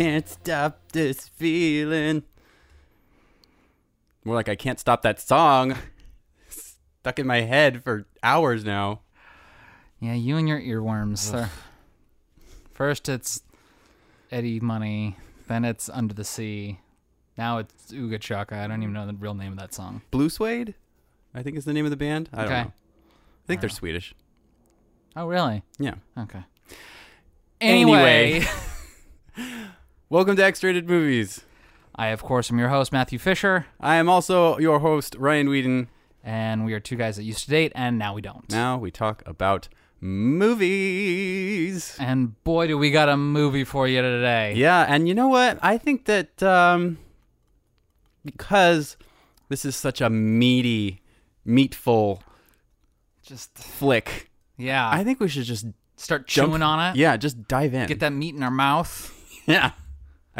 can't stop this feeling. More like I can't stop that song. Stuck in my head for hours now. Yeah, you and your earworms. First it's Eddie Money, then it's Under the Sea. Now it's Uga Chaka. I don't even know the real name of that song. Blue Swede, I think is the name of the band. I don't Okay. know. I think they're uh, Swedish. Oh, really? Yeah. Okay. Anyway. Anyway, Welcome to X-Rated Movies. I of course am your host Matthew Fisher, I am also your host, Ryan Whedon. and we are two guys that used to date, and now we don't. Now we talk about movies. And boy, do we got a movie for you today. Yeah, and you know what? I think that um, because this is such a meaty, meatful Just flick, yeah. I think we should just start jump- chewing on it. Yeah, just dive in. Get that meat in our mouth. Yeah.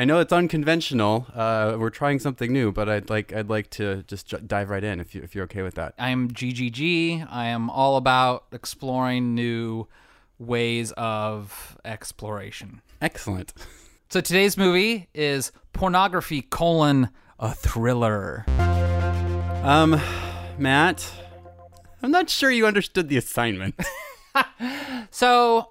I know it's unconventional. Uh, we're trying something new, but I'd like I'd like to just j- dive right in if you if you're okay with that. I am GGG. I am all about exploring new ways of exploration. Excellent. So today's movie is pornography colon a thriller. Um, Matt, I'm not sure you understood the assignment. So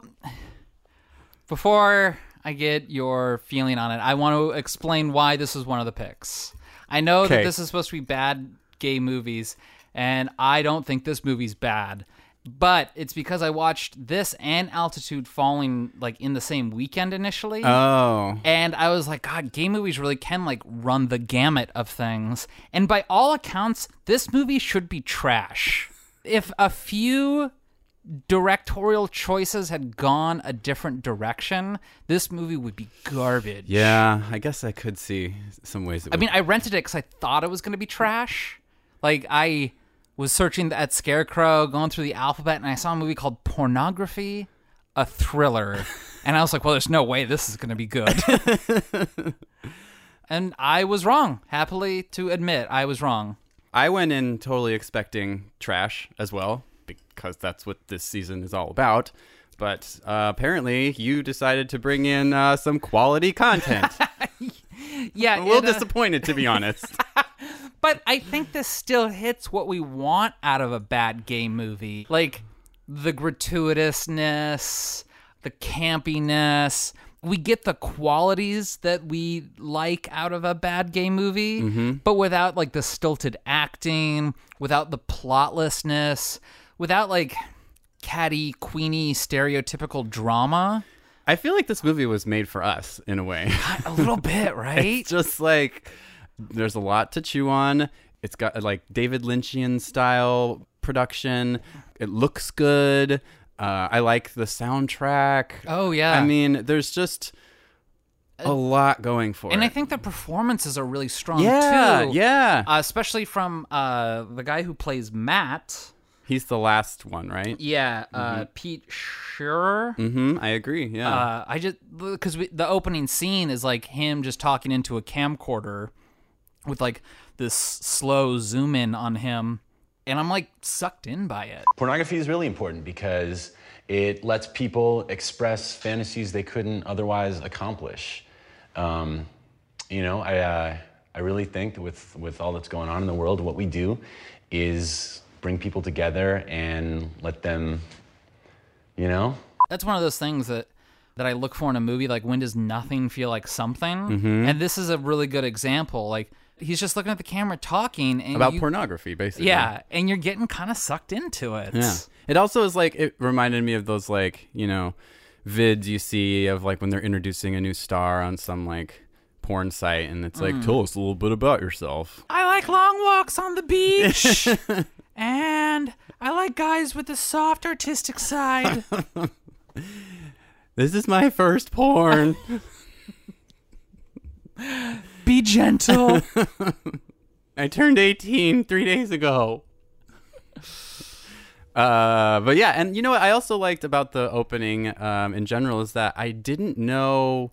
before I get your feeling on it, I want to explain why this is one of the picks. I know that this is supposed to be bad gay movies, and I don't think this movie's bad. But it's because I watched this and Altitude Falling like in the same weekend initially. oh, And I was like, God, gay movies really can like run the gamut of things. And by all accounts, this movie should be trash. If a few directorial choices had gone a different direction, this movie would be garbage. yeah. I guess I could see some ways. It I mean, I rented it because I thought it was going to be trash. Like, I was searching at Scarecrow, going through the alphabet, and I saw a movie called Pornography, a thriller. and I was like, well, there's no way this is going to be good. and I was wrong. Happily to admit, I was wrong. I went in totally expecting trash as well because that's what this season is all about. But uh, apparently, you decided to bring in uh, some quality content. Yeah, I'm a little it, uh, disappointed, to be honest. But I think this still hits what we want out of a bad gay movie. Like the gratuitousness, the campiness. We get the qualities that we like out of a bad gay movie, but without like the stilted acting, without the plotlessness, without like catty, queeny, stereotypical drama. I feel like this movie was made for us in a way. A little bit, right? It's just like there's a lot to chew on. It's got like David Lynchian style production. It looks good. Uh, I like the soundtrack. Oh, yeah. I mean, there's just a lot going for it. and it. I think the performances are really strong yeah, too. yeah. uh, especially from uh, the guy who plays Matt. He's the last one, right? Yeah, uh, Pete Scherer. Mm-hmm. I agree. Yeah. Uh, I just because the opening scene is like him just talking into a camcorder with like this slow zoom in on him, and I'm like sucked in by it. Pornography is really important because it lets people express fantasies they couldn't otherwise accomplish. Um, you know, I, uh, I really think with, with all that's going on in the world, what we do is bring people together and let them, you know, That's one of those things that that I look for in a movie. Like when does nothing feel like something? Mm-hmm. And this is a really good example. Like he's just looking at the camera talking and About you- pornography, basically. Yeah, and you're getting kind of sucked into it. Yeah. It also is like it reminded me of those like, you know, vids you see of like when they're introducing a new star on some like porn site and it's like mm. tell us a little bit about yourself. I like long walks on the beach. and I like guys with a soft artistic side. This is my first porn. Be gentle. I turned 18 3 days ago. Uh, but yeah, and you know what I also liked about the opening um, in general is that I didn't know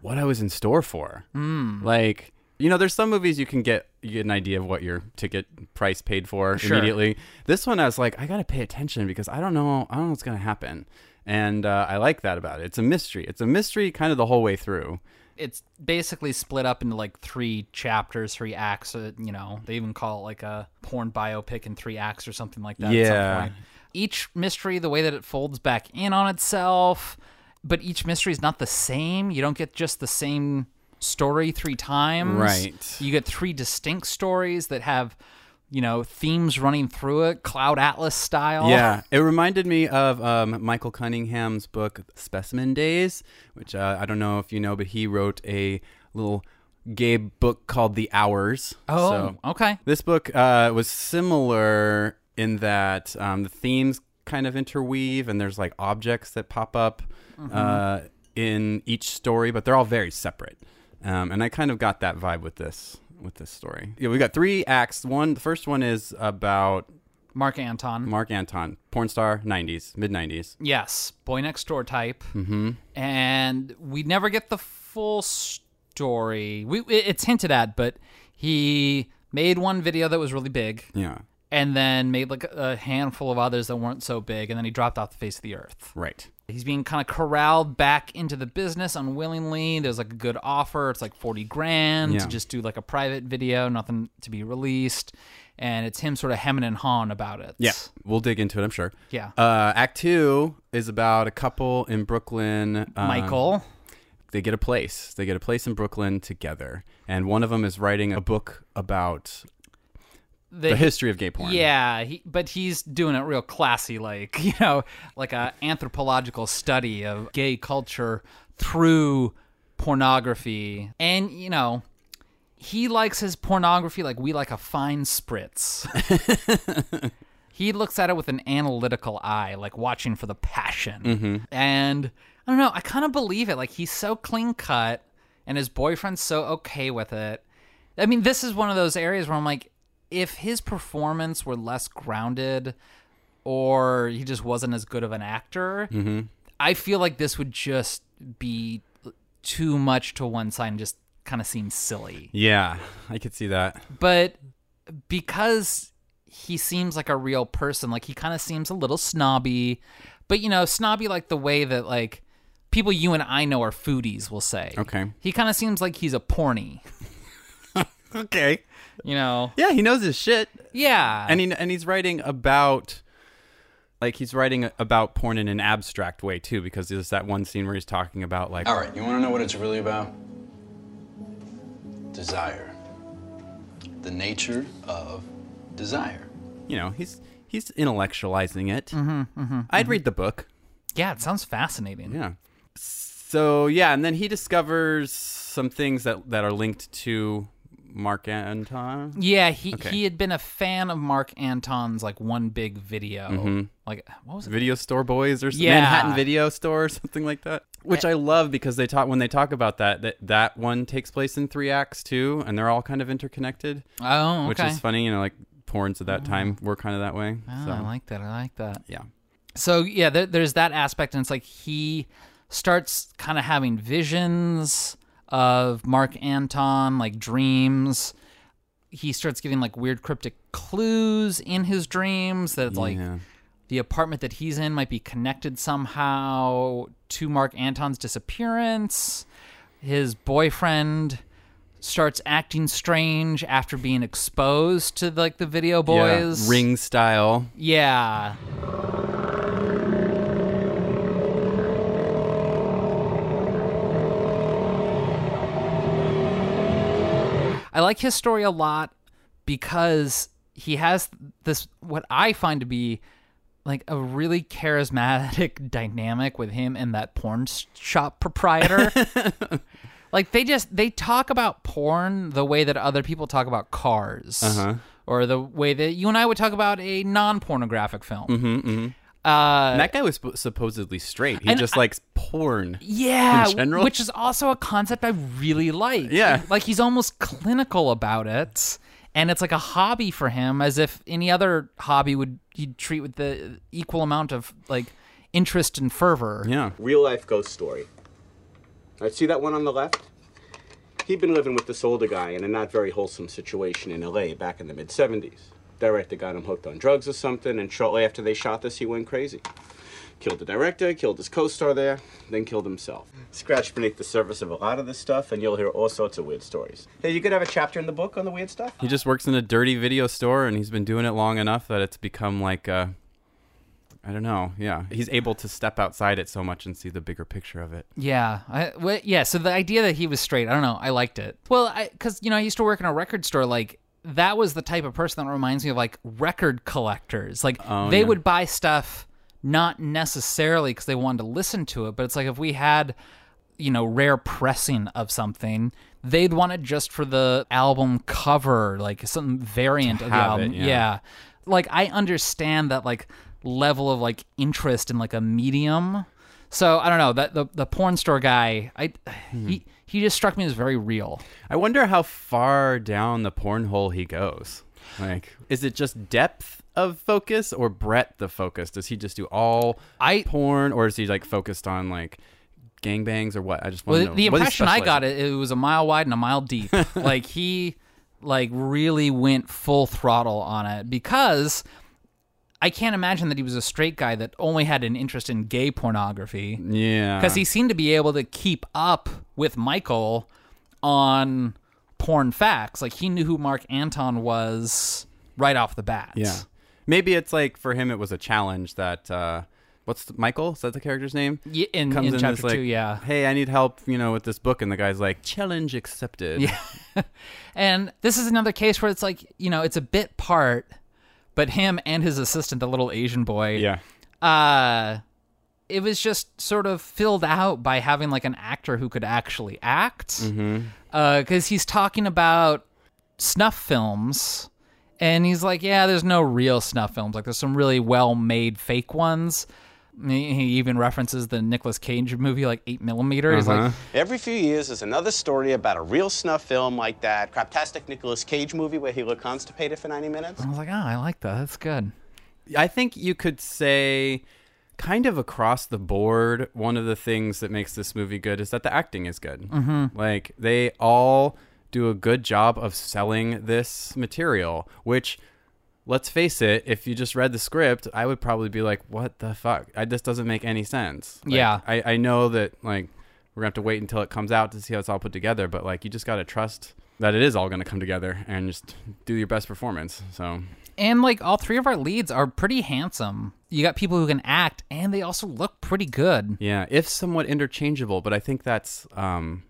what I was in store for. Mm. Like, you know, there's some movies you can get you get an idea of what your ticket price paid for Sure. immediately. This one, I was like, I gotta pay attention because I don't know, I don't know what's gonna happen, and uh, I like that about it. It's a mystery. It's a mystery kind of the whole way through. it's basically split up into like three chapters, three acts. Uh, you know, they even call it like a porn biopic in three acts or something like that. at some Yeah. point. Each mystery, the way that it folds back in on itself, but each mystery is not the same. You don't get just the same story three times. Right. You get three distinct stories that have, you know, themes running through it, Cloud Atlas style. Yeah, it reminded me of um, Michael Cunningham's book Specimen Days, which uh, I don't know if you know, but he wrote a little gay book called The Hours. Oh, So okay. this book uh, was similar in that um, the themes kind of interweave, and there's like objects that pop up uh, in each story, but they're all very separate. Um, and I kind of got that vibe with this with this story. Yeah, we got three acts. One, the first one is about Mark Anton. Mark Anton, porn star, 90s, mid 90s. Yes, boy next door type. Mm-hmm. And we never get the full story. We it's hinted at, but he made one video that was really big, Yeah, and then made like a handful of others that weren't so big, and then he dropped off the face of the earth. right. He's being kind of corralled back into the business unwillingly. There's like a good offer. It's like 40 grand Yeah. to just do like a private video, nothing to be released. And it's him sort of hemming and hawing about it. Yeah, we'll dig into it, I'm sure. Yeah. Uh, act two is about a couple in Brooklyn. uh, Michael. They get a place. They get a place in Brooklyn together. And one of them is writing a book about the history of gay porn. Yeah, he, but he's doing it real classy, like you know, like a anthropological study of gay culture through pornography, and you know, he likes his pornography like we like a fine spritz. he looks at it with an analytical eye, like watching for the passion, mm-hmm. and I don't know, I kind of believe it. Like he's so clean cut, and his boyfriend's so okay with it. I mean, this is one of those areas where I'm like, if his performance were less grounded or he just wasn't as good of an actor, mm-hmm. I feel like this would just be too much to one side and just kind of seem silly. Yeah, I could see that. But because he seems like a real person, like he kind of seems a little snobby, but you know, snobby like the way that like people you and I know are foodies will say. Okay. He kind of seems like he's a porny, Okay. You know. Yeah, he knows his shit. Yeah. And he, and he's writing about like he's writing about porn in an abstract way too because there's that one scene where he's talking about like All right, you want to know what it's really about? Desire. The nature of desire. you know, he's he's intellectualizing it. Mm-hmm, I'd read the book. yeah, it sounds fascinating. Yeah. So yeah, and then he discovers some things that that are linked to Mark Anton. Yeah, he Okay. he had been a fan of Mark Anton's like one big video. Mm-hmm. Like what was it? Video Store Boys or Yeah. Manhattan Video Store or something like that. Which I love because they talk when they talk about that that that one takes place in three acts too, and they're all kind of interconnected, Oh, okay. which is funny. You know, like porns at that oh. time were kind of that way. Oh, so I like that. I like that. yeah, So yeah, there, there's that aspect, and it's like he starts kind of having visions of Mark Anton, like dreams. He starts getting like weird cryptic clues in his dreams that like Yeah. the apartment that he's in might be connected somehow to Mark Anton's disappearance. His boyfriend starts acting strange after being exposed to like the video boys. yeah. ring style. Yeah. I like his story a lot because he has this what I find to be like a really charismatic dynamic with him and that porn shop proprietor. like they just they talk about porn the way that other people talk about cars, Uh-huh. or the way that you and I would talk about a non-pornographic film. Mm-hmm, Uh, that guy was sp- supposedly straight. He just I- likes porn. yeah, in general. which is also a concept I really like. Yeah. like he's almost clinical about it, and it's like a hobby for him, as if any other hobby would he'd treat with the equal amount of like interest and fervor. Yeah. real life ghost story. I see that one on the left? He'd been living with this older guy in a not very wholesome situation in LA back in the mid 70s. Director got him hooked on drugs or something, and shortly after they shot this, he went crazy. Killed the director, killed his co-star there, then killed himself. Scratch beneath the surface of a lot of this stuff, and you'll hear all sorts of weird stories. Hey, you could have a chapter in the book on the weird stuff. He just works in a dirty video store, and he's been doing it long enough that it's become like a. I don't know. Yeah, he's able to step outside it so much and see the bigger picture of it. Yeah, I, well, yeah. So the idea that he was straight, I don't know. I liked it. Well, I, because you know, I used to work in a record store. Like that was the type of person that reminds me of like record collectors. Like Oh, they yeah. would buy stuff not necessarily because they wanted to listen to it, but it's like if we had, you know, rare pressing of something, they'd want it just for the album cover, like some variant of the have it, album. yeah. yeah. Like I understand that like level of like interest in like a medium. So I don't know that the the porn store guy, I Hmm. he he just struck me as very real. I wonder how far down the porn hole he goes. Like, is it just depth of focus or breadth of focus? Does he just do all I- porn, or is he like focused on like gangbangs or what? I just want Well, to know. the impression I got it it was a mile wide and a mile deep. like he like really went full throttle on it because I can't imagine that he was a straight guy that only had an interest in gay pornography. Yeah, because he seemed to be able to keep up with Michael on porn facts. Like he knew who Mark Anton was right off the bat. Yeah. Maybe it's like for him, it was a challenge that, uh, what's the, Michael? Is that the character's name? Y- in- Comes in as, chapter like, two, yeah. Hey, I need help, you know, with this book. And the guy's like, challenge accepted. Yeah. And this is another case where it's like, you know, it's a bit part, but him and his assistant, the little Asian boy, Yeah. uh it was just sort of filled out by having like an actor who could actually act. Because he's talking about snuff films and he's like yeah there's no real snuff films. Like there's some really well made fake ones he he even references the Nicolas Cage movie like 8 millimeter he's like Every few years, there's another story about a real snuff film like that craptastic Nicolas Cage movie where he looked constipated for 90 minutes. I was like oh I like that that's good I think you could say, kind of across the board, one of the things that makes this movie good is that the acting is good. Mm-hmm. Like, they all do a good job of selling this material, which. Let's face it, if you just read the script, I would probably be like, what the fuck? I, this doesn't make any sense. Like, Yeah. I, I know that, like, we're going to have to wait until it comes out to see how it's all put together, but, like, you just got to trust that it is all going to come together and just do your best performance. So, and like all three of our leads are pretty handsome you got people who can act and they also look pretty good Yeah, if somewhat interchangeable, but I think that's um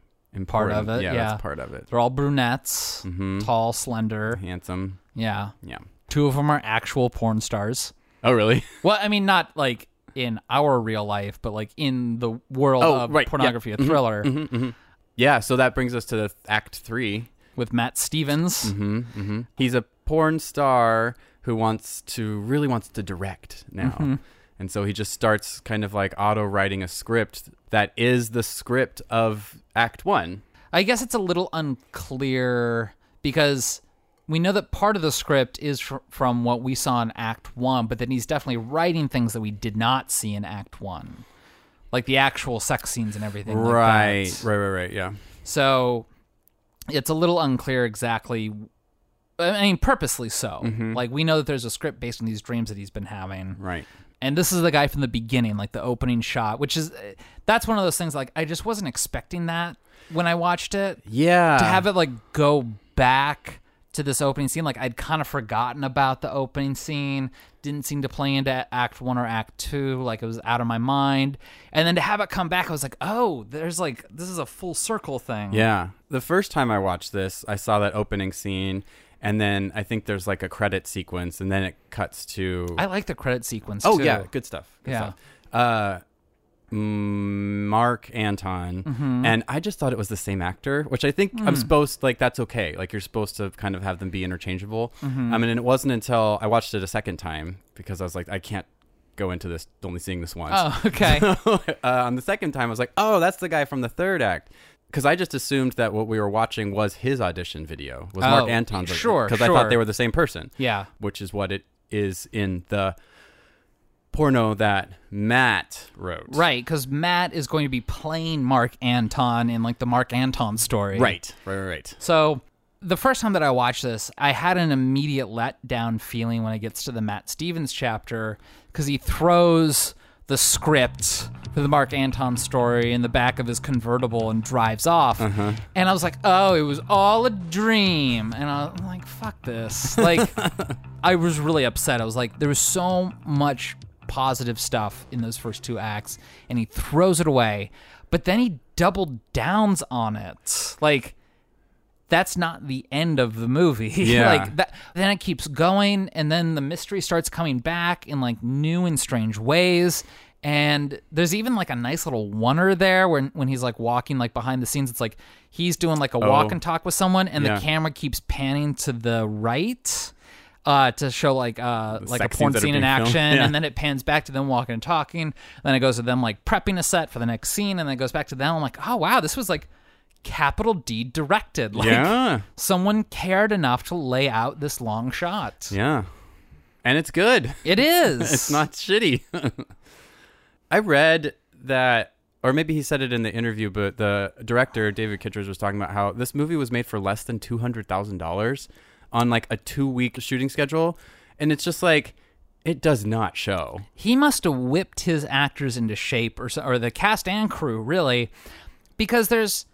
part of it Yeah, yeah, that's part of it. they're all brunettes tall slender Handsome. yeah Yeah. Two of them are actual porn stars Oh, really? Well, I mean, not like in our real life, but like in the world Oh, of right, yeah. pornography, a mm-hmm. thriller mm-hmm. Mm-hmm. Yeah. So that brings us to the Act Three. with Matt Stevens. He's a porn star who wants to really wants to direct now. Mm-hmm. And so he just starts kind of like auto writing a script that is the script of Act One. I guess it's a little unclear because we know that part of the script is fr- from what we saw in Act One, but then he's definitely writing things that we did not see in Act One, like the actual sex scenes and everything. like that. right, right, right, right. Yeah. So it's a little unclear exactly. I mean, purposely so. Mm-hmm. Like we know that there's a script based on these dreams that he's been having. Right. and this is the guy from the beginning like the opening shot which is that's one of those things like i just wasn't expecting that when i watched it Yeah. to have it like go back to this opening scene like i'd kind of forgotten about the opening scene didn't seem to play into act one or act two like it was out of my mind and then to have it come back i was like oh there's like this is a full circle thing Yeah. The first time I watched this, I saw that opening scene, and then I think there's like a credit sequence, and then it cuts to. i like the credit sequence oh too. yeah, good stuff. Good Yeah. stuff. Uh, Mark Anton, Mm-hmm. and I just thought it was the same actor, which I think Mm. I'm supposed like that's okay. Like you're supposed to kind of have them be interchangeable. Mm-hmm. I mean, and it wasn't until I watched it a second time because I was like, I can't go into this only seeing this once. oh okay uh, on the second time, I was like, "Oh, that's the guy from the third act," because I just assumed that what we were watching was his audition video, was Mark Oh, Anton's. sure, because I thought they were the same person. yeah which is what it is in the porno that Matt wrote. Right, because Matt is going to be playing Mark Anton in like the Mark Anton story. right, right, right. right. So the first time that I watched this, I had an immediate letdown feeling when it gets to the Matt Stevens chapter because he throws the script for the Mark Anton story in the back of his convertible and drives off. Uh-huh. And I was like, oh, it was all a dream. And I'm like, fuck this. Like, I was really upset. I was like, there was so much positive stuff in those first two acts, and he throws it away. But then he doubled downs on it. Like, that's not the end of the movie. Yeah. like that then it keeps going and then the mystery starts coming back in like new and strange ways. And there's even like a nice little oneer there when when he's like walking like behind the scenes. It's like he's doing like a walk Oh. and talk with someone, and Yeah. the camera keeps panning to the right uh, to show like uh, like a porn scenes that are scene in action, Yeah. and then it pans back to them walking and talking. Then it goes to them like prepping a set for the next scene, and then it goes back to them. I'm like, oh wow, this was like capital D directed. Like yeah, someone cared enough to lay out this long shot. yeah, and it's good. It is. It's not shitty. I read that, or maybe he said it in the interview, but the director David Kittredge was talking about how this movie was made for less than two hundred thousand dollars on like a two-week shooting schedule, and it's just like it does not show. he must have whipped his actors into shape or so, or the cast and crew really because there's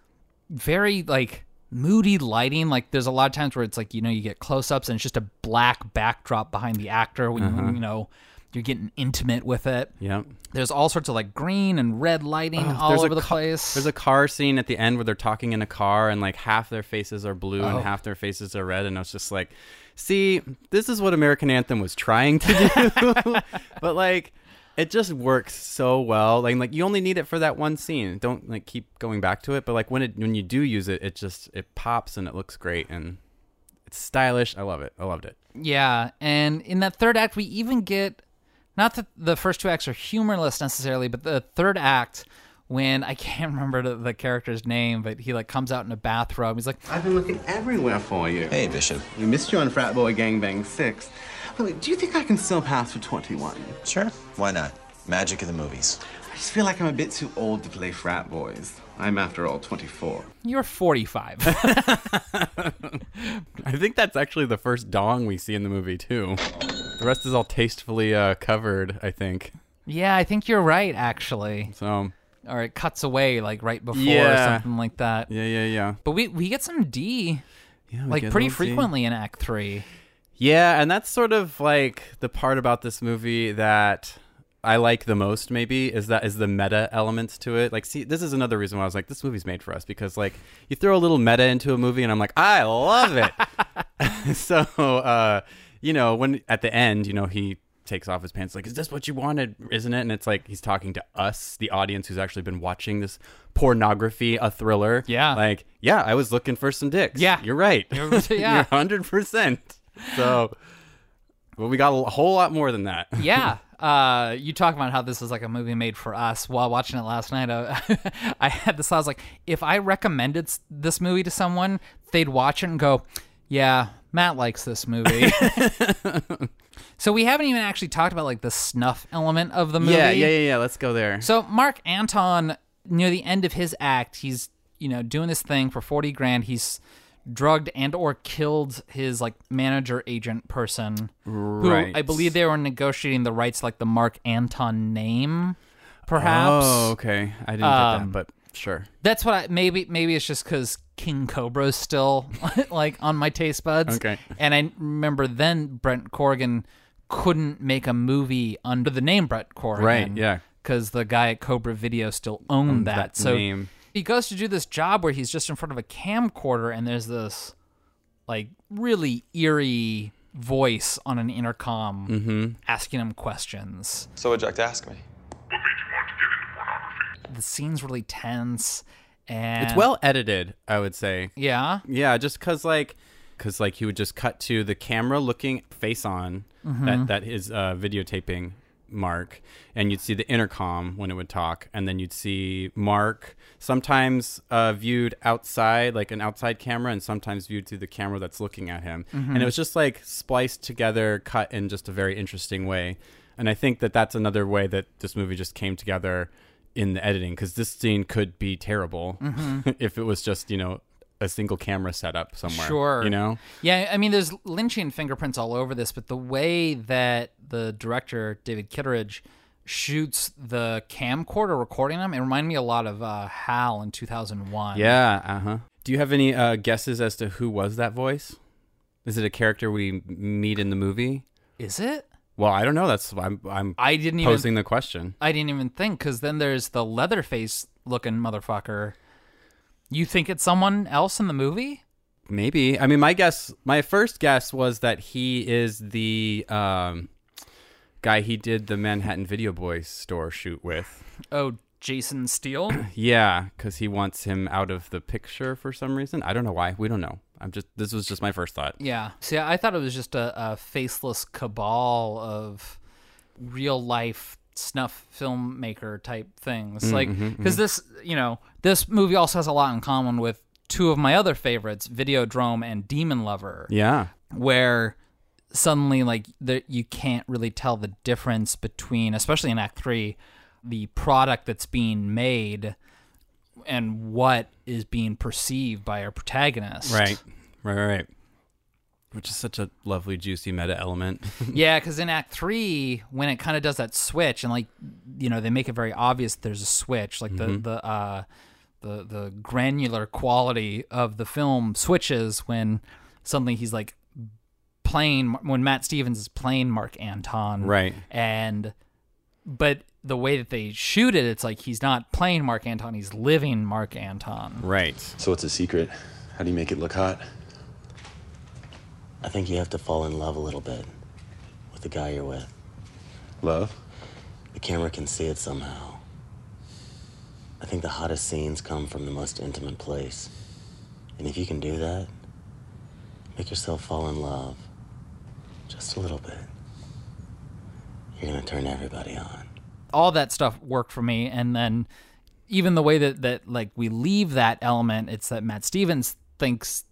very like moody lighting like there's a lot of times where it's like you know you get close-ups and it's just a black backdrop behind the actor when Uh-huh. you know you're getting intimate with it Yeah. there's all sorts of like green and red lighting all over the ca- place There's a car scene at the end where they're talking in a car and like half their faces are blue Oh. and half their faces are red. And I was just like, see, this is what American Anthem was trying to do. but like, it just works so well. Like, like you only need it for that one scene. Don't like keep going back to it. But like when it when you do use it, it just it pops and it looks great and it's stylish. I love it. I loved it. Yeah, and in that third act, we even get not that the first two acts are humorless necessarily, but the third act when I can't remember the, the character's name, but he like comes out in a bathrobe. He's like, I've been looking everywhere for you. Hey, Bishop. We missed you on Frat Boy Gangbang 6. But wait, do you think I can still pass for 21? Sure. Why not? Magic of the movies. I just feel like I'm a bit too old to play frat boys. I'm, after all, 24. "You're 45." I think that's actually the first dong we see in the movie too. The rest is all tastefully uh, covered. I think yeah, I think you're right, actually. so. Or it cuts away like right before, or something like that. Yeah, yeah, yeah. But we we get some D Yeah, like pretty frequently in Act Three. Yeah, and that's sort of like the part about this movie that I like the most. Maybe is that is the meta elements to it. Like, see, this is another reason why I was like, this movie's made for us because like you throw a little meta into a movie, and I'm like, I love it. so, uh, you know, when at the end, you know, he takes off his pants like is this what you wanted isn't it and it's like he's talking to us the audience who's actually been watching this pornography a thriller Yeah. like yeah i was looking for some dicks Yeah. you're right You're- yeah. you're 100% so well we got a whole lot more than that yeah. Uh, you talk about how this is like a movie made for us. While watching it last night, I, I had this. I was like, if I recommended this movie to someone, they'd watch it and go, "Yeah, Matt likes this movie." so we haven't even actually talked about like the snuff element of the movie. yeah yeah yeah yeah let's go there So Mark Anton, near the end of his act, he's you know doing this thing for forty grand. He's drugged and or killed his like manager agent person, who I believe they were negotiating the rights like the Mark Anton name, perhaps. oh okay i didn't Um, get that but sure That's what I maybe maybe it's just because King Cobra's still like on my taste buds. Okay. And I remember then Brent Corrigan couldn't make a movie under the name Brent Corrigan. Right, yeah. Because the guy at Cobra Video still owned that. that so name. he goes to do this job where he's just in front of a camcorder and there's this like really eerie voice on an intercom Mm-hmm. asking him questions. So what'd you like to ask me? The scene's really tense and it's well edited i would say Yeah. yeah just because like because like he would just cut to the camera looking face on Mm-hmm. that that is uh videotaping mark and you'd see the intercom when it would talk and then you'd see mark sometimes uh viewed outside like an outside camera and sometimes viewed through the camera that's looking at him Mm-hmm. and it was just like spliced together cut in just a very interesting way and i think that that's another way that this movie just came together in the editing because this scene could be terrible Mm-hmm. if it was just you know a single camera setup somewhere Sure. you know Yeah, I mean, there's Lynchian fingerprints all over this, but the way that the director David Kittredge shoots the camcorder recording them. It reminded me a lot of uh, Hal in 2001. Yeah. Uh huh. Do you have any uh, guesses as to who was that voice? Is it a character we meet in the movie? Is it? Well, I don't know. That's I'm I'm I didn't even posing the question. I didn't even think because then there's the Leatherface looking motherfucker. You think it's someone else in the movie? Maybe. I mean, my guess, my first guess was that he is the um, guy he did the Manhattan Video Boy store shoot with. Oh, Jason Steele. Yeah, because he wants him out of the picture for some reason. I don't know why. We don't know. I'm just. This was just my first thought. yeah. See, I thought it was just a, a faceless cabal of real life snuff filmmaker type things. Mm, like, mm-hmm, because mm-hmm. this, you know, this movie also has a lot in common with two of my other favorites, Videodrome and Demon Lover. Yeah. where suddenly like the, you can't really tell the difference between especially in act 3 the product that's being made and what is being perceived by our protagonist Right. Right. Right. Which is such a lovely, juicy meta element. yeah because in act 3 when it kind of does that switch and like you know they make it very obvious there's a switch like the the uh the the granular quality of the film switches when suddenly he's like playing when Matt Stevens is playing Mark Anton Right. and but the way that they shoot it it's like he's not playing Mark Anton he's living Mark Anton right. So what's a secret? How do you make it look hot? I think you have to fall in love a little bit with the guy you're with. Love? The camera can see it somehow. I think the hottest scenes come from the most intimate place. And if you can do that, make yourself fall in love just a little bit. You're gonna turn everybody on. All that stuff worked for me and then even the way that that like we leave that element it's that Matt Stevens thinks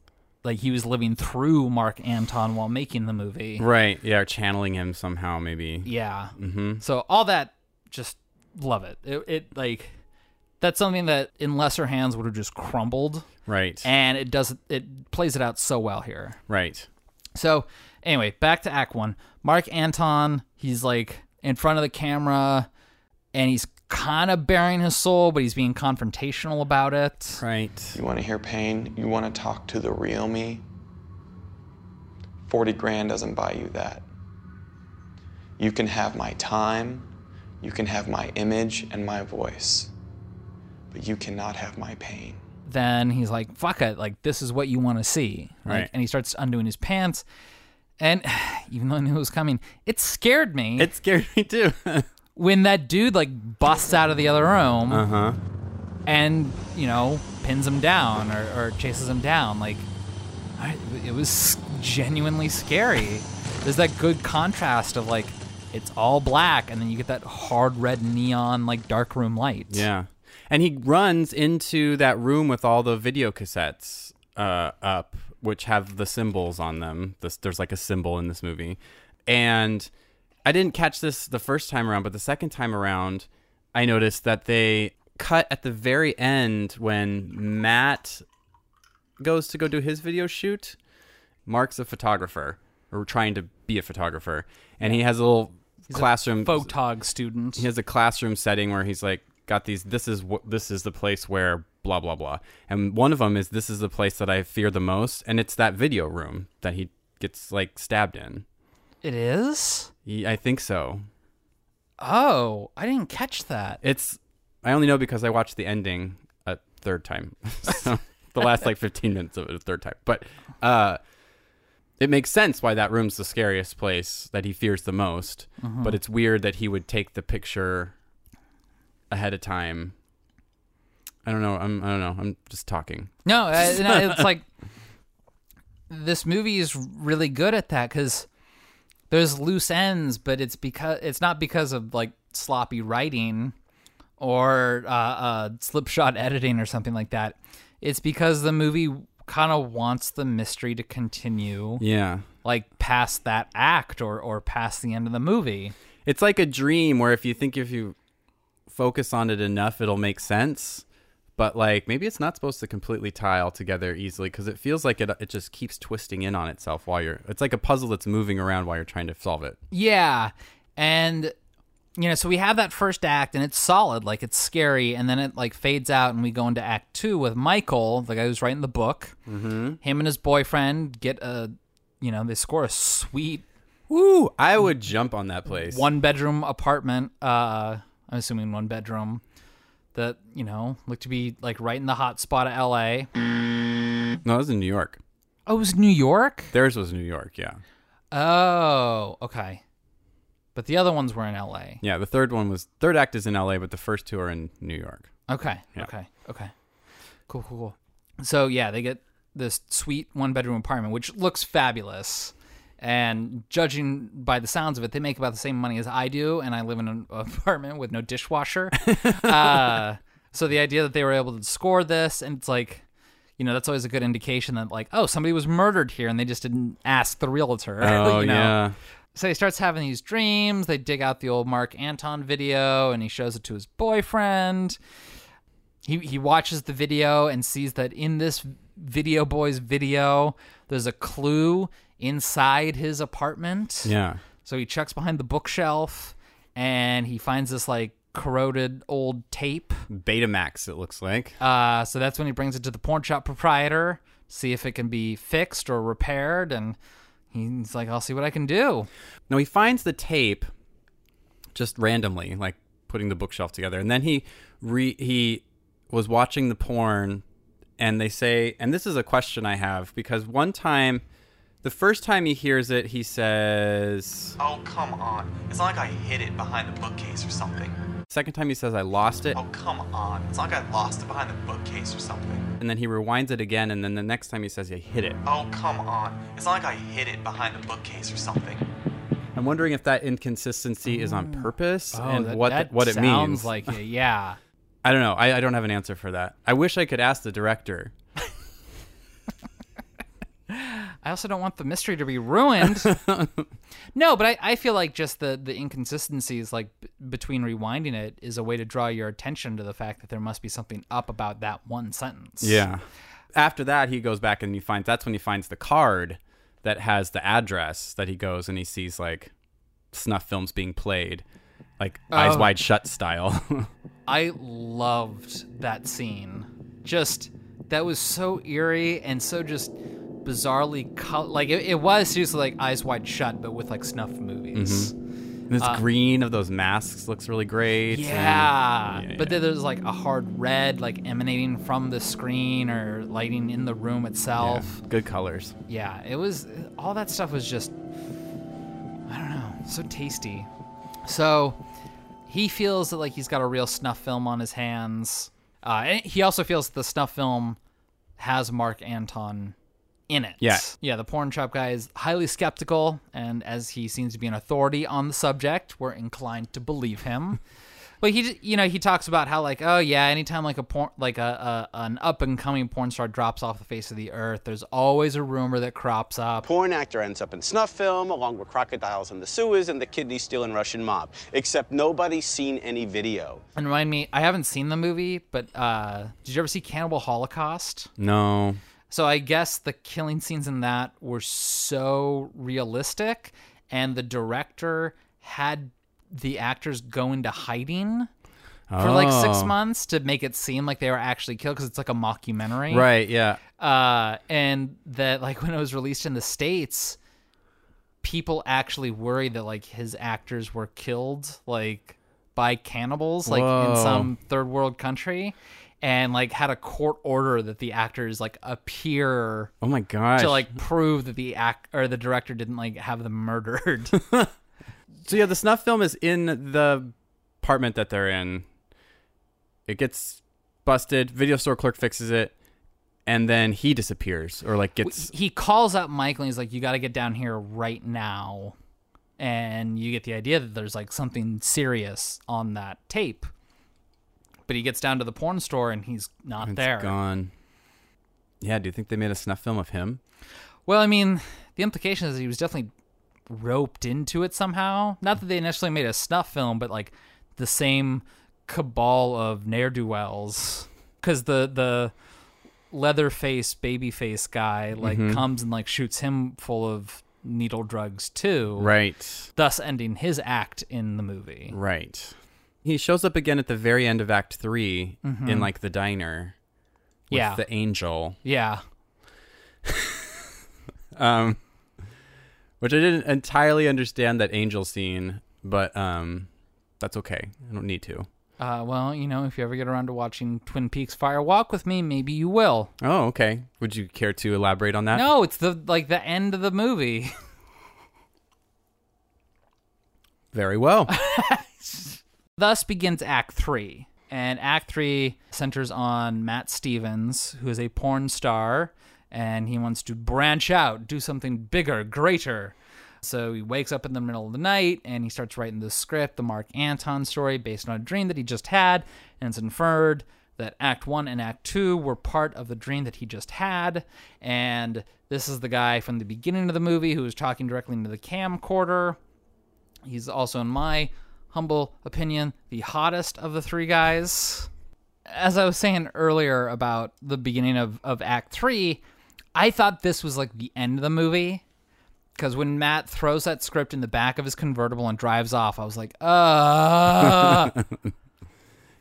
like he was living through Mark Anton while making the movie Right. Yeah. Or channeling him somehow, maybe. yeah mm-hmm. so all that just love it. it it like that's something that in lesser hands would have just crumbled Right. and it does it plays it out so well here right. So anyway, back to Act One. Mark Anton, he's like in front of the camera, and he's kind of bearing his soul, but he's being confrontational about it. Right. You want to hear pain? You want to talk to the real me? 40 grand doesn't buy you that. You can have my time, you can have my image and my voice, but you cannot have my pain. Then he's like, "Fuck it! Like this is what you want to see." Like, Right. and he starts undoing his pants, and even though I knew it was coming, it scared me It scared me too. when that dude like busts out of the other room. uh huh. and you know pins him down or, or chases him down like I, it was genuinely scary there's that good contrast of like it's all black and then you get that hard red neon like dark room light Yeah. And he runs into that room with all the video cassettes uh, up, which have the symbols on them. This, there's like a symbol in this movie. And I didn't catch this the first time around, but the second time around, I noticed that they cut at the very end when Matt goes to go do his video shoot. Mark's a photographer, or trying to be a photographer. And he has a little classroom photog student he has a classroom setting where he's like got these this is what this is the place where blah blah blah and one of them is this is the place that i fear the most and it's that video room that he gets like stabbed in it is? He- i think so. Oh i didn't catch that. It's i only know because i watched the ending a third time. So the last like 15 minutes of it a third time. But uh it makes sense why that room's the scariest place that he fears the most. But it's weird that he would take the picture ahead of time. I don't know. I'm i don't know. I'm just talking. No, it's like this movie is really good at that because there's loose ends, but it's because it's not because of like sloppy writing or uh, uh, slipshod editing or something like that. It's because the movie kind of wants the mystery to continue, yeah like past that act or or past the end of the movie. it's like a dream where if you think if you focus on it enough it'll make sense but like maybe it's not supposed to completely tie all together easily because it feels like it, it just keeps twisting in on itself while you're it's like a puzzle that's moving around while you're trying to solve it Yeah, and you know, so we have that first act and it's solid, like it's scary, and then it like fades out and we go into act two with Michael, the guy who's writing the book. Mm-hmm. Him and his boyfriend get a, you know, they score a sweet Woo! I would jump on that place. one bedroom apartment. Uh, I'm assuming one bedroom that you know looked to be like right in the hot spot of L.A. No, it was in New York. Oh, it was New York. Theirs was New York. Yeah. Oh, okay. But the other ones were in L.A. Yeah. The third one was third act is in L.A., but the first two are in New York. Okay. Yeah. Okay. Okay. Cool. Cool. Cool. So yeah, they get this sweet one bedroom apartment, which looks fabulous. And judging by the sounds of it, they make about the same money as I do, and I live in an apartment with no dishwasher. uh, so the idea that they were able to score this, and it's like, you know, that's always a good indication that like, oh, somebody was murdered here, and they just didn't ask the realtor. Oh you know? yeah. So he starts having these dreams. They dig out the old Mark Anton video and he shows it to his boyfriend. He he watches the video and sees that in this video boy's video, there's a clue inside his apartment. Yeah. So he checks behind the bookshelf and he finds this like corroded old tape. Betamax. It looks like. Uh, so that's when he brings it to the porn shop proprietor, see if it can be fixed or repaired, and he's like, "I'll see what I can do." No, he finds the tape just randomly, like putting the bookshelf together, and then he re he was watching the porn, and they say, and this is a question I have because one time, the first time he hears it, he says. Oh, come on. It's not like I hid it behind the bookcase or something. Second time he says, "I lost it," Oh, come on. It's not like I lost it behind the bookcase or something. and then he rewinds it again, and then the next time he says, "I hit it." Oh, come on. It's not like I hid it behind the bookcase or something. I'm wondering if that inconsistency is on purpose oh, and Oh, that- what that what it sounds means. like it, yeah. I don't know. I, I don't have an answer for that. I wish I could ask the director. I also don't want the mystery to be ruined. no, but I, I feel like just the the inconsistencies like b- between rewinding it is a way to draw your attention to the fact that there must be something up about that one sentence. Yeah. After that, he goes back and he finds that's when he finds the card that has the address that he goes and he sees like snuff films being played, like eyes Oh. wide shut style. I loved that scene. Just that was so eerie and so just bizarrely col- like it, it was seriously like eyes wide shut but with like snuff movies. Mm-hmm. And this uh, green of those masks looks really great. and- Yeah. yeah, But yeah. then there's like a hard red like emanating from the screen or lighting in the room Yeah, itself. good colors. Yeah, it was all that stuff was just I don't know, so tasty. So he feels that like he's got a real snuff film on his hands. Uh, he also feels that the snuff film has Mark Anton in it. Yeah. Yeah, the porn shop guy is highly skeptical, and as he seems to be an authority on the subject, we're inclined to believe him. But he, you know, he talks about how like, oh yeah, anytime like a porn, like a, a an up and coming porn star drops off the face of the earth, there's always a rumor that crops up. Porn actor ends up in snuff film along with crocodiles in the sewers and the kidney stealing Russian mob. Except nobody's seen any video. And remind me, I haven't seen the movie, but uh, did you ever see Cannibal Holocaust? No. So I guess the killing scenes in that were so realistic, and the director had the actors go into hiding for like six Oh. months to make it seem like they were actually killed because it's like a mockumentary, Right, yeah. Uh, and that like when it was released in the states, people actually worried that like his actors were killed like by cannibals, like in some third world country. And like had a court order that the actors like appear Oh my gosh. to like prove that the act or the director didn't like have them murdered. So yeah, the snuff film is in the apartment that they're in. It gets busted. Video store clerk fixes it, and then he disappears or like gets. he calls up Michael and he's like, "You got to get down here right now," and you get the idea that there's like something serious on that tape. But he gets down to the porn store and he's not It's there. gone. Yeah, do you think they made a snuff film of him? Well, I mean, the implication is he was definitely roped into it somehow. Not that they initially made a snuff film, but like the same cabal of ne'er do wells. Because the the leather face baby face guy like comes and like shoots him full of needle drugs too. Right. Thus ending his act in the movie. Right. He shows up again at the very end of Act 3 in like the diner with Yeah. the angel. Yeah. Um which I didn't entirely understand that angel scene, but um that's okay. I don't need to. Uh, well, you know, if you ever get around to watching Twin Peaks Fire Walk with me, maybe you will. Oh, okay. Would you care to elaborate on that? No, it's the like the end of the movie. Very well. Thus begins Act Three, and Act Three centers on Matt Stevens, who is a porn star, and he wants to branch out, do something bigger, greater. So he wakes up in the middle of the night and he starts writing the script, the Mark Anton story, based on a dream that he just had, and it's inferred that Act One and Act Two were part of the dream that he just had. And this is the guy from the beginning of the movie who was talking directly into the camcorder. He's also, in my humble opinion, the hottest of the three guys. As I was saying earlier about the beginning of, of Act 3, I thought this was like the end of the movie. Because when Matt throws that script in the back of his convertible and drives off, I was like, uh.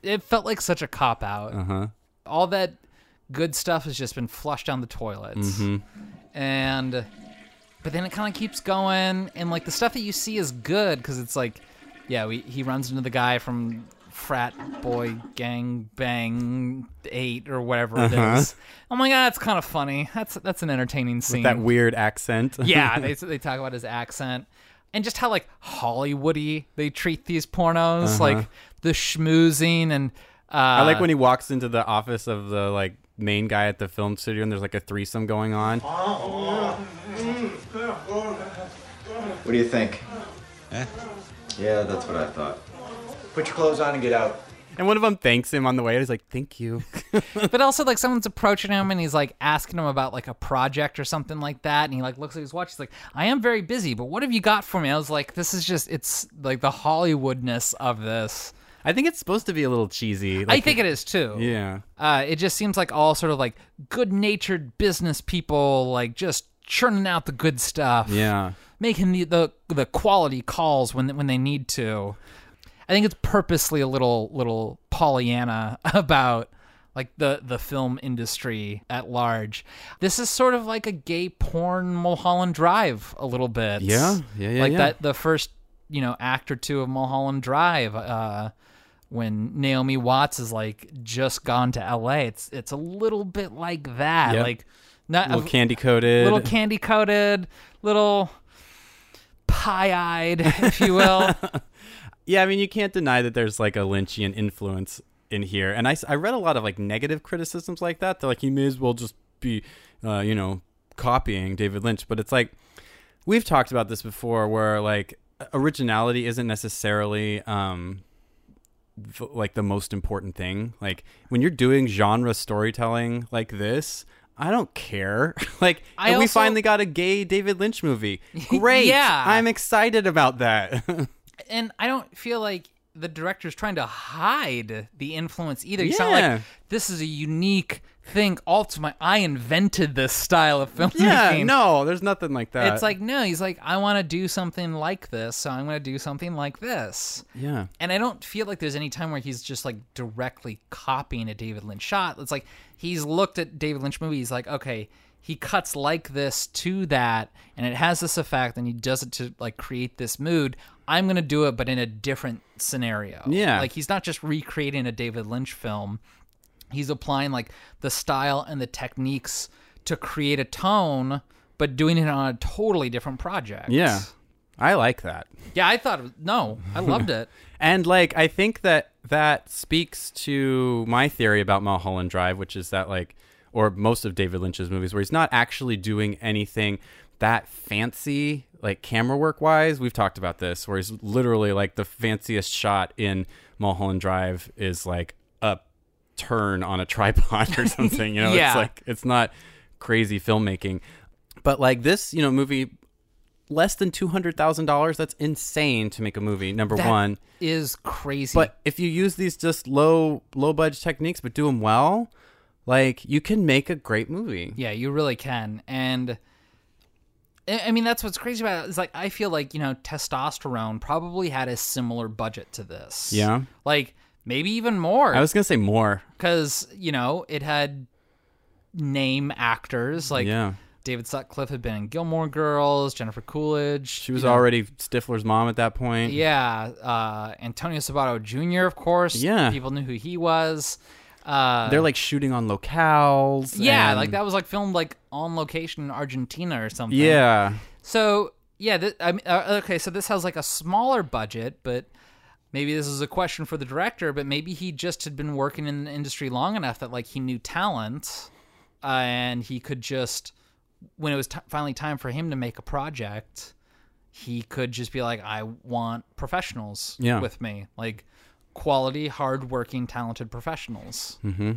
it felt like such a cop out. Uh-huh. All that good stuff has just been flushed down the toilets. And but then it kind of keeps going and like the stuff that you see is good because it's like yeah we, he runs into the guy from frat boy gang bang 8 or whatever it is. i'm like ah, that's kind of funny that's that's an entertaining scene That weird accent. yeah they, they talk about his accent and just how like hollywoody they treat these pornos like the schmoozing and uh, I like when he walks into the office of the like main guy at the film studio and there's like a threesome going on. What do you think? Eh? Yeah, that's what I thought. Put your clothes on and get out. And one of them thanks him on the way. He's like, "Thank you." but also like someone's approaching him and he's like asking him about like a project or something like that and he like looks at his watch he's like i am very busy but what have you got for me i was like this is just it's like the hollywoodness of this I think it's supposed to be a little cheesy. i think it is too Yeah. uh, it just seems like all sort of like good-natured business people like just churning out the good stuff Yeah. making the the, the quality calls when when they need to. I think it's purposely a little little Pollyanna about like the the film industry at large. This is sort of like a gay porn Mulholland Drive a little bit. Yeah, yeah, yeah, Like yeah. that the first you know act or two of Mulholland Drive. Uh, when Naomi Watts is like just gone to L.A., it's it's a little bit like that. Yep. Like not little candy coated. little candy coated, little pie eyed, if you will. yeah, I mean, you can't deny that there's like a Lynchian influence in here. And I, I read a lot of like negative criticisms like that. They're like, he may as well just be, uh, you know, copying David Lynch. But it's like, we've talked about this before where like originality isn't necessarily, um, th- like the most important thing. Like when you're doing genre storytelling like this, I don't care. like I if we finally got a gay David Lynch movie. Great. Yeah. I'm excited about that. and I don't feel like the director's trying to hide the influence either. He's not like this is a unique thing. All to my, I invented this style of filmmaking. yeah, no, there's nothing like that. It's like no. He's like, I want to do something like this, so I'm going to do something like this. yeah. And I don't feel like there's any time where he's just like directly copying a David Lynch shot. It's like he's looked at David Lynch movies like, okay, he cuts like this to that, and it has this effect, and he does it to like create this mood. I'm gonna do it, but in a different scenario. Yeah. like he's not just recreating a David Lynch film. He's applying like the style and the techniques to create a tone, but doing it on a totally different project. Yeah. I like that. yeah. I thought was, no, I loved it. And like I think that that speaks to my theory about Mulholland Drive, which is that like or most of David Lynch's movies where he's not actually doing anything that fancy like camera work wise. We've talked about this where he's literally like the fanciest shot in Mulholland Drive is like a turn on a tripod or something, you know. Yeah. It's like it's not crazy filmmaking. But like this, you know, movie less than $200,000, that's insane to make a movie. Number That 1. is crazy. But if you use these just low low budget techniques but do them well, like you can make a great movie. Yeah, you really can. And I mean, that's what's crazy about it. Is like I feel like you know, testosterone probably had a similar budget to this. Yeah. like maybe even more. I was gonna say more. because you know it had name actors like yeah, David Sutcliffe had been in Gilmore Girls, Jennifer Coolidge. she was you know, already Stifler's mom at that point. yeah. Uh, Antonio Sabato Jr. Of course, Yeah. people knew who he was. Uh, They're like shooting on locales. yeah, and- like that was like filmed like on location in Argentina or something. Yeah, So yeah, th- I mean, uh, okay, so this has like a smaller budget, but maybe this is a question for the director. But maybe he just had been working in the industry long enough that like he knew talent, uh, and he could just when it was t- finally time for him to make a project, he could just be like, I want professionals Yeah. with me, like quality, hardworking, talented professionals. Mm-hmm.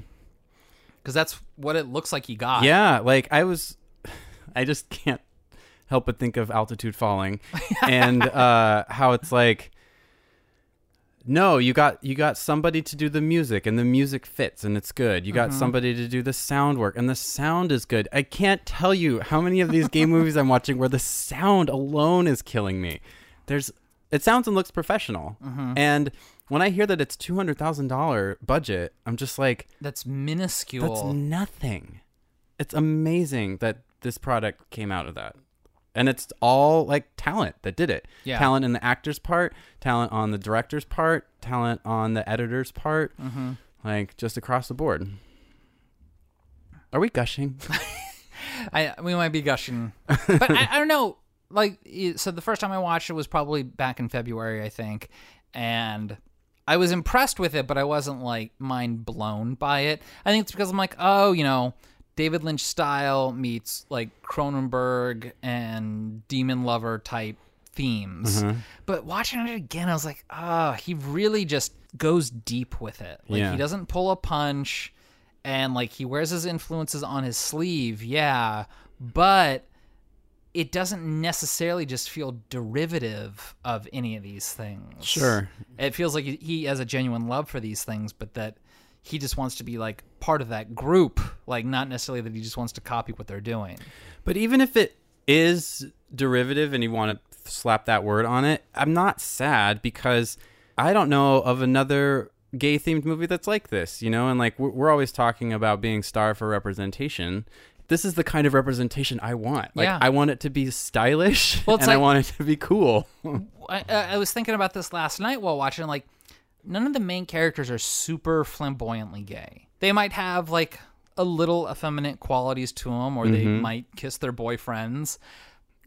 Because that's what it looks like he got. yeah. Like I was, I just can't help but think of altitude falling, and uh, how it's like. No, you got you got somebody to do the music and the music fits and it's good. You got somebody to do the sound work and the sound is good. I can't tell you how many of these game movies I'm watching where the sound alone is killing me. There's it sounds and looks professional. And when I hear that it's $200,000 budget, I'm just like That's minuscule. that's nothing. It's amazing that this product came out of that. And it's all like talent that did it. Yeah. Talent in the actor's part, talent on the director's part, talent on the editor's part. Mm-hmm. Like just across the board. Are we gushing? I we might be gushing, but I, I don't know. Like, so the first time I watched it was probably back in February, I think, and I was impressed with it, but I wasn't like mind blown by it. I think it's because I'm like, oh, you know, David Lynch style meets like Cronenberg and Demon Lover type themes. Mm-hmm. But watching it again, I was like, oh, he really just goes deep with it. Like Yeah. he doesn't pull a punch and like he wears his influences on his sleeve, yeah, but it doesn't necessarily just feel derivative of any of these things. Sure. It feels like he has a genuine love for these things, but that he just wants to be like part of that group, like not necessarily that he just wants to copy what they're doing. But even if it is derivative and you want to slap that word on it, I'm not sad because I don't know of another gay themed movie that's like this, you know? And like we're, always talking about being starved for representation. This is the kind of representation I want. Like Yeah. I want it to be stylish Well, and I want it to be cool. I, I was thinking about this last night while watching. Like, none of the main characters are super flamboyantly gay. They might have like a little effeminate qualities to them, or they mm-hmm. might kiss their boyfriends.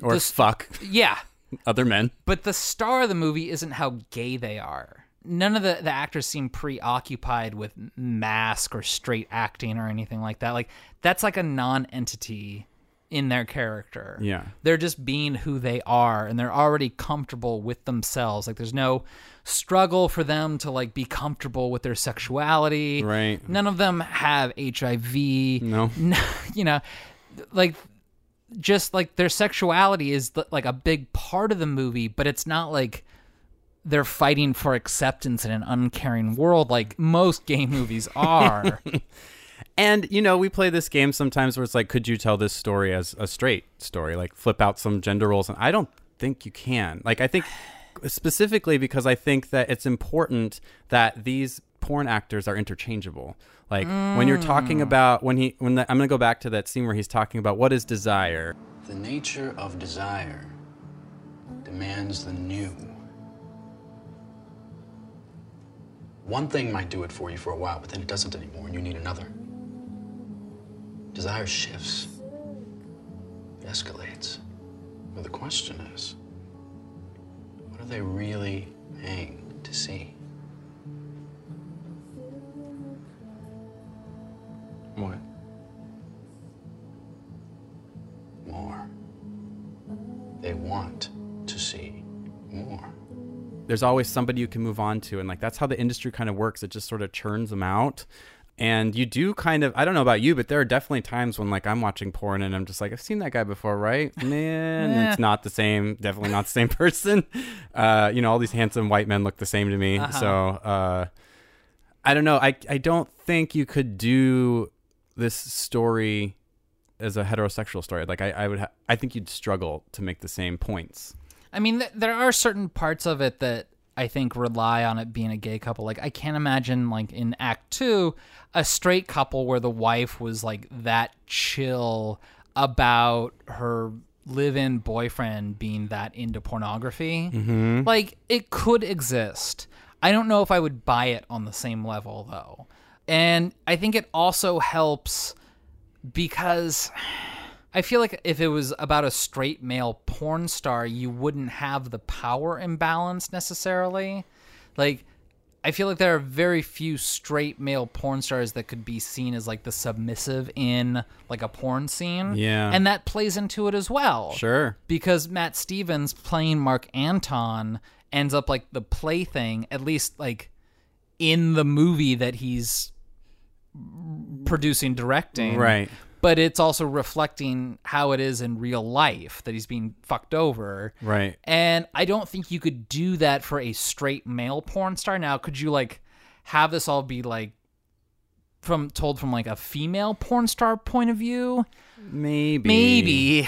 or This- fuck Yeah, other men. but the star of the movie isn't how gay they are. None of the, the actors seem preoccupied with masc or straight acting or anything like that. Like that's like a non-entity in their character. Yeah. They're just being who they are and they're already comfortable with themselves. Like there's no struggle for them to like be comfortable with their sexuality. Right. None of them have HIV. No. you know, like just like their sexuality is like a big part of the movie, but it's not like they're fighting for acceptance in an uncaring world like most gay movies are. And you know, we play this game sometimes where it's like, could you tell this story as a straight story? Like flip out some gender roles, and I don't think you can. Like I think specifically because I think that it's important that these porn actors are interchangeable. Like when you're talking mm. about when he when the, I'm going to go back to that scene where he's talking about what is desire. The nature of desire demands the new. One thing might do it for you for a while, but then it doesn't anymore, and you need another. Desire shifts, escalates. But the question is what are they really paying to see? What? More. They want to see more. There's always somebody you can move on to and like that's how the industry kind of works. It just sort of churns them out. And you do kind of i don't know about you but there are definitely times when like i'm watching porn and i'm just like i've seen that guy before right? Man Eh. it's not the same definitely not the same person. Uh you know all these handsome white men look the same to me. So uh i don't know. I i don't think you could do this story as a heterosexual story. Like I, I would, ha- I think you'd struggle to make the same points. I mean, th- there are certain parts of it that I think rely on it being a gay couple. Like, I can't imagine, like, in Act Two, a straight couple where the wife was, like, that chill about her live in boyfriend being that into pornography. Mm-hmm. Like, it could exist. I don't know if I would buy it on the same level, though. And I think it also helps because I feel like if it was about a straight male porn star, you wouldn't have the power imbalance necessarily. Like, I feel like there are very few straight male porn stars that could be seen as like the submissive in like a porn scene. Yeah. And that plays into it as well. Sure. Because Matt Stevens playing Mark Anton ends up like the plaything, at least like in the movie that he's producing, directing. Right. But it's also reflecting how it is in real life that he's being fucked over. Right. And I don't think you could do that for a straight male porn star. Now, could you like have this all be like from told from like a female porn star point of view? Maybe. Maybe.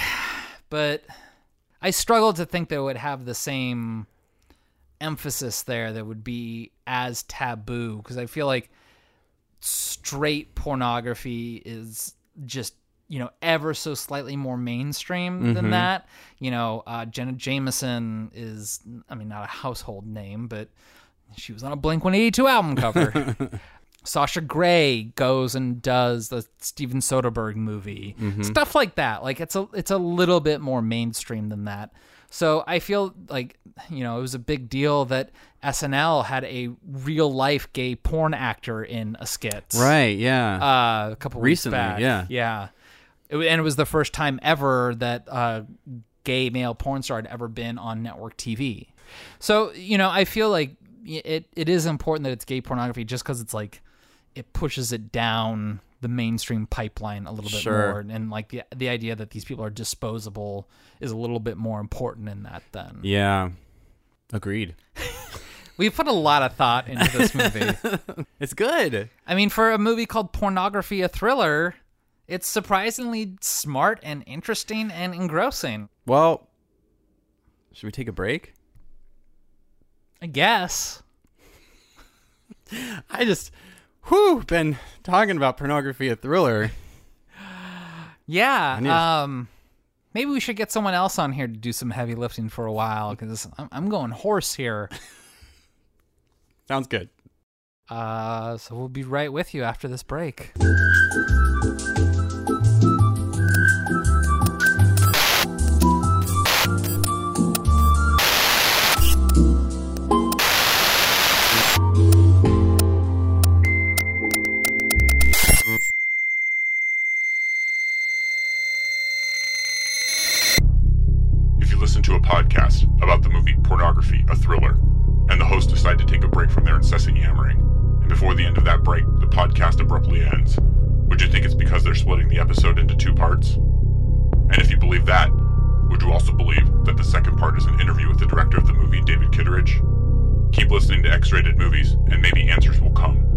But I struggle to think that it would have the same emphasis there that would be as taboo because I feel like straight pornography is just you know ever so slightly more mainstream than Mhm. that. You know uh, jenna jameson is i mean not a household name but she was on a blink 182 album cover. Sasha Grey goes and does the steven soderbergh movie. Mhm. stuff like that. Like it's a it's a little bit more mainstream than that so i feel like you know it was a big deal that snl had a real life gay porn actor in a skit Right, yeah. uh, a couple weeks Recently, back. yeah. yeah. It, and it was the first time ever that uh, gay male porn star had ever been on network TV. So you know, I feel like it it is important that it's gay pornography, just because it's like it pushes it down the mainstream pipeline a little bit Sure. more, and like the the idea that these people are disposable is a little bit more important in that. Then Yeah. Agreed. we put a lot of thought into this movie. it's good. I mean, for a movie called Pornography, a thriller, it's surprisingly smart and interesting and engrossing. Well, should we take a break? I guess. I just, whew, been talking about pornography, a thriller. Yeah. I need to- Um, maybe we should get someone else on here to do some heavy lifting for a while because I'm, I'm going hoarse here. Sounds good. Uh, so we'll be right with you after this break. Second part is an interview with the director of the movie, David Kittredge? Keep listening to X Rated Movies, and maybe answers will come.